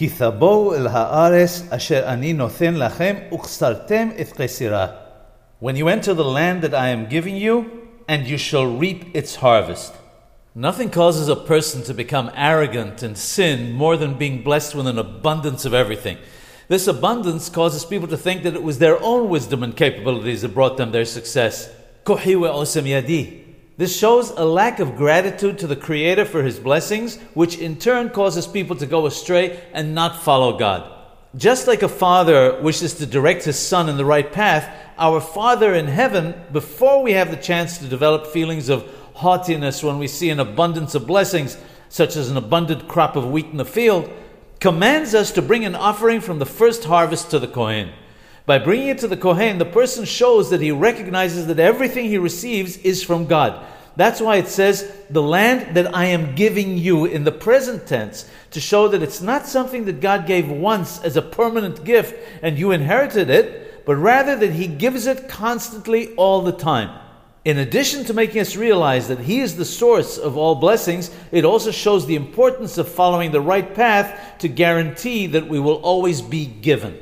כי תבואו אל הארץ אשר אני נותן לכם, וקצרתם את קצירה. When you enter the land that I am giving you, and you shall reap its harvest. Nothing causes a person to become arrogant and sin more than being blessed with an abundance of everything. This abundance causes people to think that it was their own wisdom and capabilities that brought them their success. This shows a lack of gratitude to the Creator for His blessings, which in turn causes people to go astray and not follow God. Just like a father wishes to direct his son in the right path, our Father in heaven, before we have the chance to develop feelings of haughtiness when we see an abundance of blessings, such as an abundant crop of wheat in the field, commands us to bring an offering from the first harvest to the Kohen. By bringing it to the Kohen, the person shows that he recognizes that everything he receives is from God. That's why it says, the land that I am giving you in the present tense, to show that it's not something that God gave once as a permanent gift and you inherited it, but rather that He gives it constantly all the time. In addition to making us realize that He is the source of all blessings, it also shows the importance of following the right path to guarantee that we will always be given.